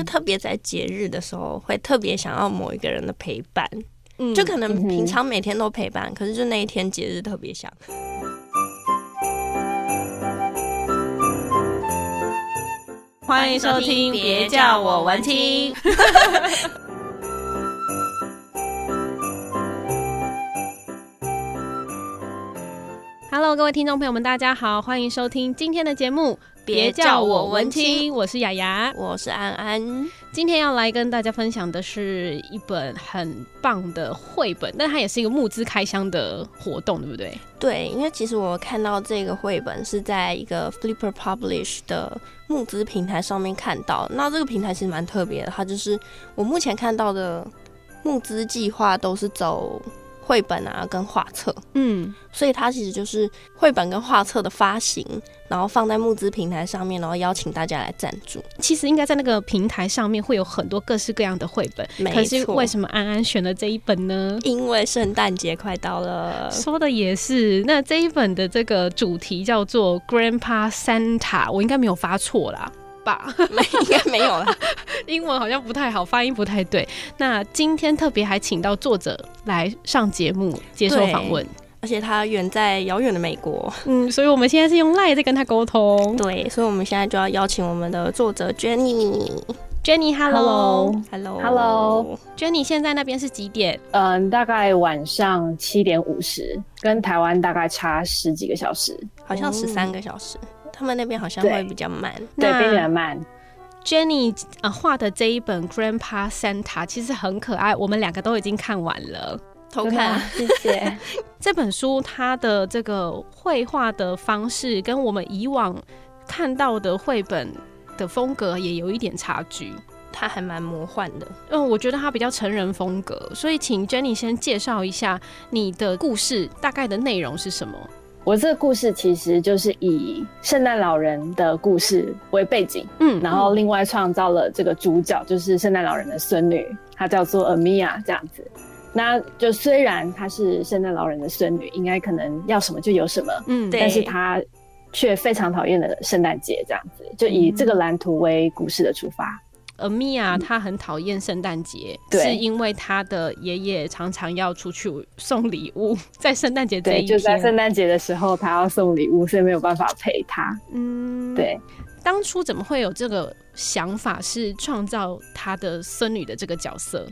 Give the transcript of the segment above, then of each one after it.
就是特别在节日的时候，会特别想要某一个人的陪伴。嗯，就可能平常每天都陪伴，嗯、可是就那一天节日特别想。欢迎收听，别叫我文青。Hello，各位听众朋友们，大家好，欢迎收听今天的节目。别叫我文青，我是雅雅，我是安安。今天要来跟大家分享的是一本很棒的绘本，但它也是一个募资开箱的活动，对不对？对，因为其实我看到这个绘本是在一个 Flipper Publish 的募资平台上面看到。那这个平台其实蛮特别的，它就是我目前看到的募资计划都是走。绘本啊，跟画册，嗯，所以它其实就是绘本跟画册的发行，然后放在募资平台上面，然后邀请大家来赞助。其实应该在那个平台上面会有很多各式各样的绘本，没错。可是为什么安安选了这一本呢？因为圣诞节快到了。说的也是，那这一本的这个主题叫做 Grandpa Santa，我应该没有发错啦。吧，没应该没有了，英文好像不太好，发音不太对。那今天特别还请到作者来上节目接受访问，而且他远在遥远的美国，嗯，所以我们现在是用 LINE 在跟他沟通。对，所以我们现在就要邀请我们的作者 Jenny，Jenny，Hello，Hello，Hello，Jenny，现在那边是几点？嗯，大概晚上七点五十，跟台湾大概差十几个小时，好像十三个小时。嗯他们那边好像会比较慢，对，比较慢。Jenny 啊画的这一本 Grandpa Santa 其实很可爱，我们两个都已经看完了，偷看，谢谢。这本书它的这个绘画的方式跟我们以往看到的绘本的风格也有一点差距，它还蛮魔幻的。嗯，我觉得它比较成人风格，所以请 Jenny 先介绍一下你的故事大概的内容是什么。我这个故事其实就是以圣诞老人的故事为背景，嗯，然后另外创造了这个主角，就是圣诞老人的孙女，她叫做 Amia 这样子。那就虽然她是圣诞老人的孙女，应该可能要什么就有什么，嗯，但是她却非常讨厌的圣诞节这样子，就以这个蓝图为故事的出发。而米娅她很讨厌圣诞节，是因为她的爷爷常常要出去送礼物，在圣诞节这一天，就在圣诞节的时候，他要送礼物，所以没有办法陪他。嗯，对。当初怎么会有这个想法，是创造他的孙女的这个角色？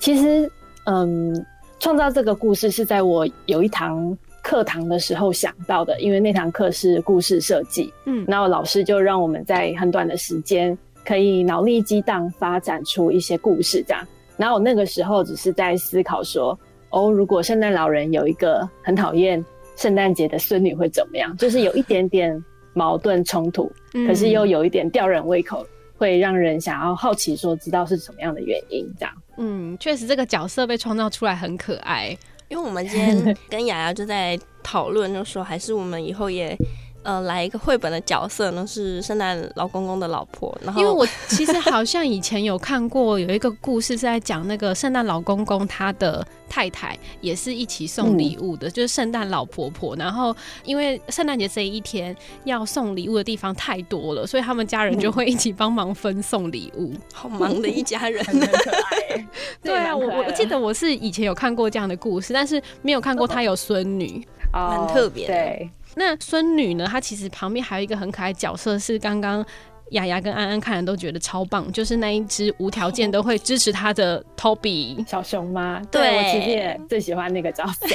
其实，嗯，创造这个故事是在我有一堂课堂的时候想到的，因为那堂课是故事设计。嗯，然后老师就让我们在很短的时间。可以脑力激荡，发展出一些故事，这样。然后我那个时候只是在思考说，哦，如果圣诞老人有一个很讨厌圣诞节的孙女会怎么样？就是有一点点矛盾冲突，可是又有一点吊人胃口，会让人想要好奇说，知道是什么样的原因，这样。嗯，确实这个角色被创造出来很可爱。因为我们今天跟雅雅就在讨论，就说还是我们以后也。呃，来一个绘本的角色呢，是圣诞老公公的老婆。然后，因为我其实好像以前有看过有一个故事，是在讲那个圣诞老公公他的太太也是一起送礼物的，嗯、就是圣诞老婆婆。然后，因为圣诞节这一天要送礼物的地方太多了，所以他们家人就会一起帮忙分送礼物。好忙的一家人，很可爱。对啊，我我记得我是以前有看过这样的故事，但是没有看过他有孙女，蛮、oh, 特别的。对。那孙女呢？她其实旁边还有一个很可爱角色，是刚刚雅雅跟安安看了都觉得超棒，就是那一只无条件都会支持她的 Toby 小熊吗？对，对，我其实也最喜欢那个角色。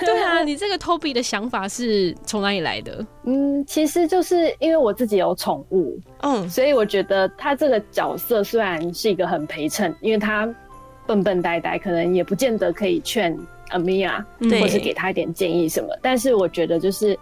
对啊，你这个 Toby 的想法是从哪里来的？嗯，其实就是因为我自己有宠物，嗯，所以我觉得他这个角色虽然是一个很陪衬，因为他笨笨呆呆，可能也不见得可以劝。阿米娅，或是给他一点建议什么，但是我觉得就是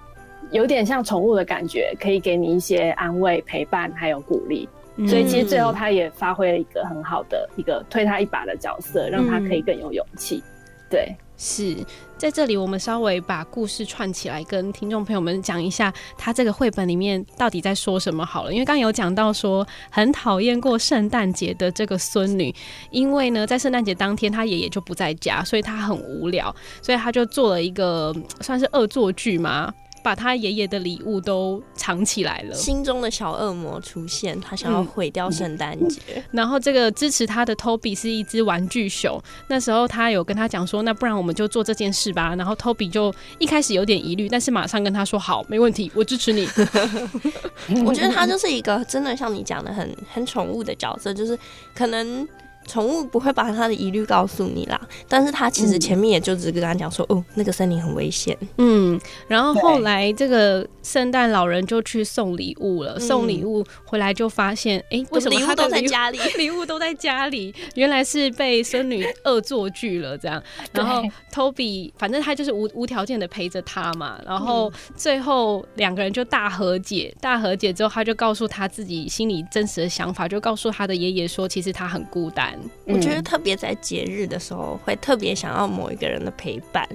有点像宠物的感觉，可以给你一些安慰、陪伴，还有鼓励。所以其实最后他也发挥了一个很好的一个推他一把的角色，让他可以更有勇气。对。是在这里，我们稍微把故事串起来，跟听众朋友们讲一下，他这个绘本里面到底在说什么好了。因为刚有讲到说，很讨厌过圣诞节的这个孙女，因为呢，在圣诞节当天，她爷爷就不在家，所以他很无聊，所以他就做了一个算是恶作剧嘛。把他爷爷的礼物都藏起来了。心中的小恶魔出现，他想要毁掉圣诞节。然后这个支持他的 Toby 是一只玩具熊。那时候他有跟他讲说，那不然我们就做这件事吧。然后 Toby 就一开始有点疑虑，但是马上跟他说好，没问题，我支持你。我觉得他就是一个真的像你讲的很很宠物的角色，就是可能。宠物不会把他的疑虑告诉你啦，但是他其实前面也就只跟他讲说，嗯、哦，那个森林很危险。嗯，然后后来这个圣诞老人就去送礼物了，送礼物回来就发现，哎、欸，为什么他礼物都在家里？礼物都在家里，原来是被孙女恶作剧了这样。然后 Toby 反正他就是无无条件的陪着他嘛，然后最后两个人就大和解，大和解之后他就告诉他自己心里真实的想法，就告诉他的爷爷说，其实他很孤单。我觉得特别在节日的时候，会特别想要某一个人的陪伴，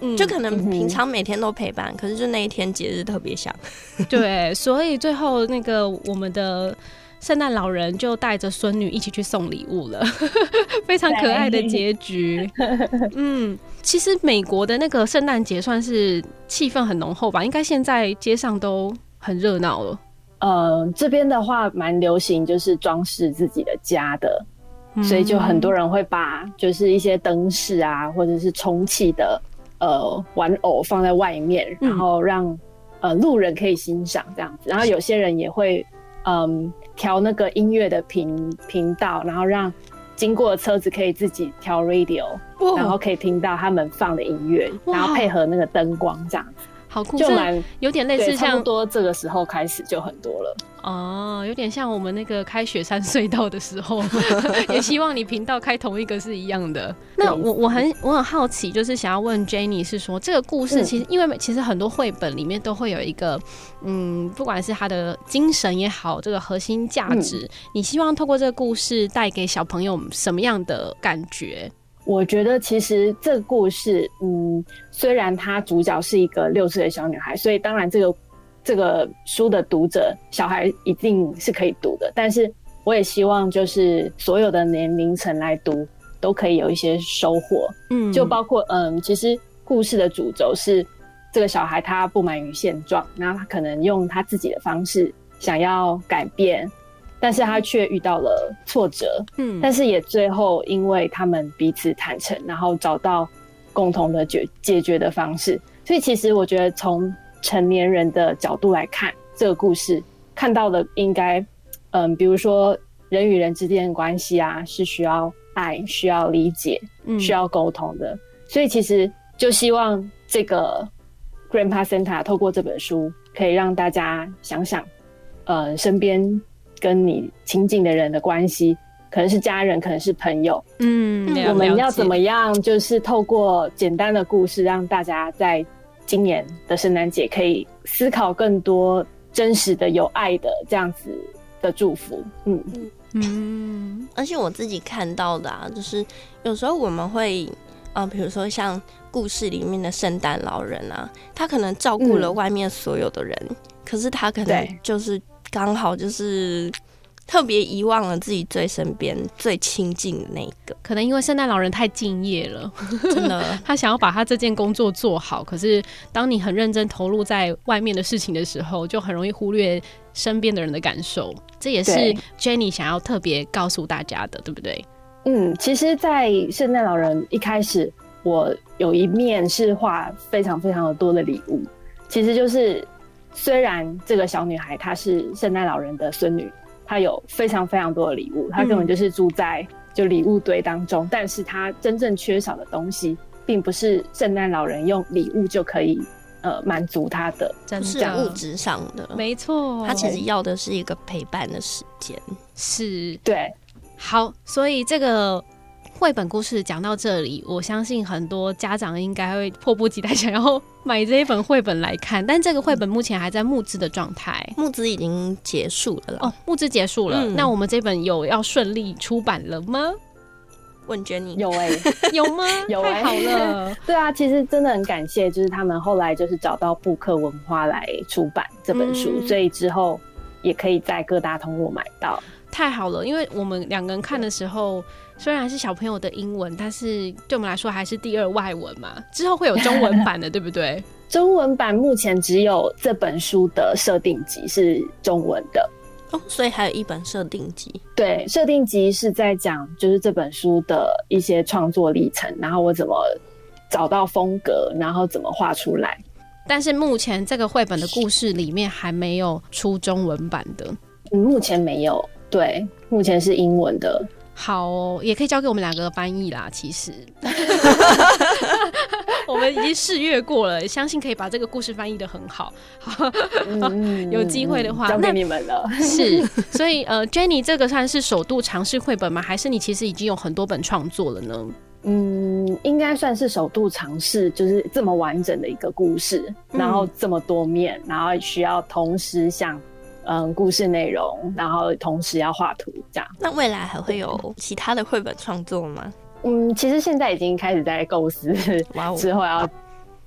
嗯，就可能平常每天都陪伴，嗯、可是就那一天节日特别想。对，所以最后那个我们的圣诞老人就带着孙女一起去送礼物了，非常可爱的结局。嗯，其实美国的那个圣诞节算是气氛很浓厚吧？应该现在街上都很热闹了。呃，这边的话蛮流行，就是装饰自己的家的。所以就很多人会把就是一些灯饰啊，或者是充气的呃玩偶放在外面，然后让呃路人可以欣赏这样子。然后有些人也会嗯调那个音乐的频频道，然后让经过的车子可以自己调 radio，然后可以听到他们放的音乐，然后配合那个灯光这样子。好酷，就蛮有点类似，差不多这个时候开始就很多了哦，有点像我们那个开雪山隧道的时候，也希望你频道开同一个是一样的。那我我很我很好奇，就是想要问 Jenny 是说这个故事其实、嗯、因为其实很多绘本里面都会有一个嗯，不管是他的精神也好，这个核心价值、嗯，你希望透过这个故事带给小朋友什么样的感觉？我觉得其实这个故事，嗯，虽然它主角是一个六岁的小女孩，所以当然这个这个书的读者小孩一定是可以读的。但是我也希望就是所有的年龄层来读都可以有一些收获。嗯，就包括嗯，其实故事的主轴是这个小孩他不满于现状，然后他可能用他自己的方式想要改变。但是他却遇到了挫折，嗯，但是也最后因为他们彼此坦诚，然后找到共同的解解决的方式。所以其实我觉得从成年人的角度来看这个故事，看到的应该，嗯，比如说人与人之间的关系啊，是需要爱、需要理解、需要沟通的。所以其实就希望这个 Grandpa Santa 透过这本书，可以让大家想想，呃，身边。跟你亲近的人的关系，可能是家人，可能是朋友。嗯，我们要怎么样？就是透过简单的故事，让大家在今年的圣诞节可以思考更多真实的、有爱的这样子的祝福。嗯嗯，而且我自己看到的啊，就是有时候我们会啊、呃，比如说像故事里面的圣诞老人啊，他可能照顾了外面所有的人，嗯、可是他可能就是。刚好就是特别遗忘了自己最身边最亲近的那个，可能因为圣诞老人太敬业了，真的，他想要把他这件工作做好。可是当你很认真投入在外面的事情的时候，就很容易忽略身边的人的感受。这也是 Jenny 想要特别告诉大家的，对不对？嗯，其实，在圣诞老人一开始，我有一面是画非常非常的多的礼物，其实就是。虽然这个小女孩她是圣诞老人的孙女，她有非常非常多的礼物，她根本就是住在就礼物堆当中。嗯、但是她真正缺少的东西，并不是圣诞老人用礼物就可以呃满足她的，真的是物质上的。没错，她其实要的是一个陪伴的时间。是，对，好，所以这个。绘本故事讲到这里，我相信很多家长应该会迫不及待想要买这一本绘本来看。但这个绘本目前还在募资的状态，募资已经结束了哦，募资结束了。嗯、那我们这本有要顺利出版了吗？问 Jenny，有哎、欸，有吗？有、欸，太好了。对啊，其实真的很感谢，就是他们后来就是找到布克文化来出版这本书，嗯、所以之后也可以在各大通路买到。太好了，因为我们两个人看的时候。虽然是小朋友的英文，但是对我们来说还是第二外文嘛。之后会有中文版的，对不对？中文版目前只有这本书的设定集是中文的哦，所以还有一本设定集。对，设定集是在讲就是这本书的一些创作历程，然后我怎么找到风格，然后怎么画出来。但是目前这个绘本的故事里面还没有出中文版的，嗯，目前没有。对，目前是英文的。好哦，也可以交给我们两个翻译啦。其实，我们已经试阅过了，相信可以把这个故事翻译的很好。嗯、有机会的话，交给你们了。是，所以呃，Jenny 这个算是首度尝试绘本吗？还是你其实已经有很多本创作了呢？嗯，应该算是首度尝试，就是这么完整的一个故事，嗯、然后这么多面，然后需要同时想。嗯，故事内容，然后同时要画图，这样。那未来还会有其他的绘本创作吗？嗯，其实现在已经开始在构思 之后要、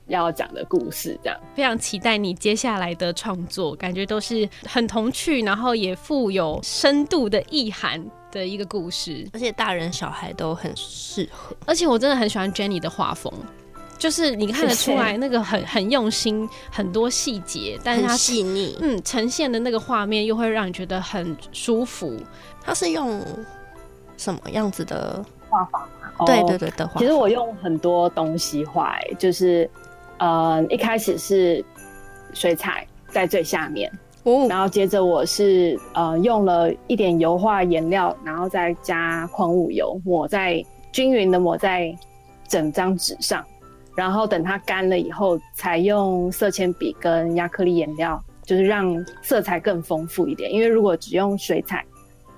要讲的故事，这样。非常期待你接下来的创作，感觉都是很童趣，然后也富有深度的意涵的一个故事，而且大人小孩都很适合。而且我真的很喜欢 Jenny 的画风。就是你看得出来那个很很用心，很多细节，但是它细腻，嗯，呈现的那个画面又会让你觉得很舒服。它是用什么样子的画法？对对对的画。其实我用很多东西画，就是呃，一开始是水彩在最下面，哦，然后接着我是呃用了一点油画颜料，然后再加矿物油抹在均匀的抹在整张纸上。然后等它干了以后，才用色铅笔跟亚克力颜料，就是让色彩更丰富一点。因为如果只用水彩，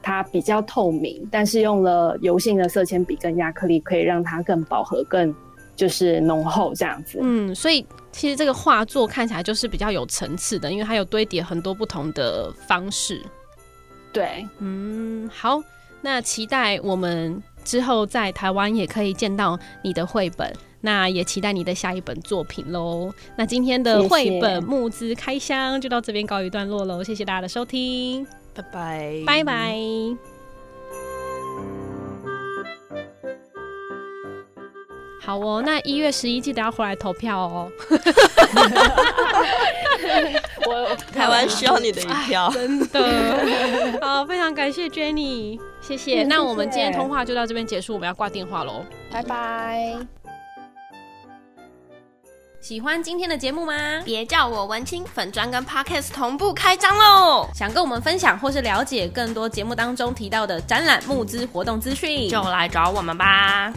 它比较透明，但是用了油性的色铅笔跟亚克力，可以让它更饱和、更就是浓厚这样子。嗯，所以其实这个画作看起来就是比较有层次的，因为它有堆叠很多不同的方式。对，嗯，好，那期待我们之后在台湾也可以见到你的绘本。那也期待你的下一本作品喽。那今天的绘本募资开箱就到这边告一段落喽，谢谢大家的收听，拜拜，拜拜。好哦，那一月十一记得要回来投票哦。我台湾需要你的一票，真的。好，非常感谢 Jenny，谢谢。那我们今天通话就到这边结束，我们要挂电话喽，拜拜。喜欢今天的节目吗？别叫我文青，粉砖跟 Podcast 同步开张喽！想跟我们分享或是了解更多节目当中提到的展览募资活动资讯，就来找我们吧。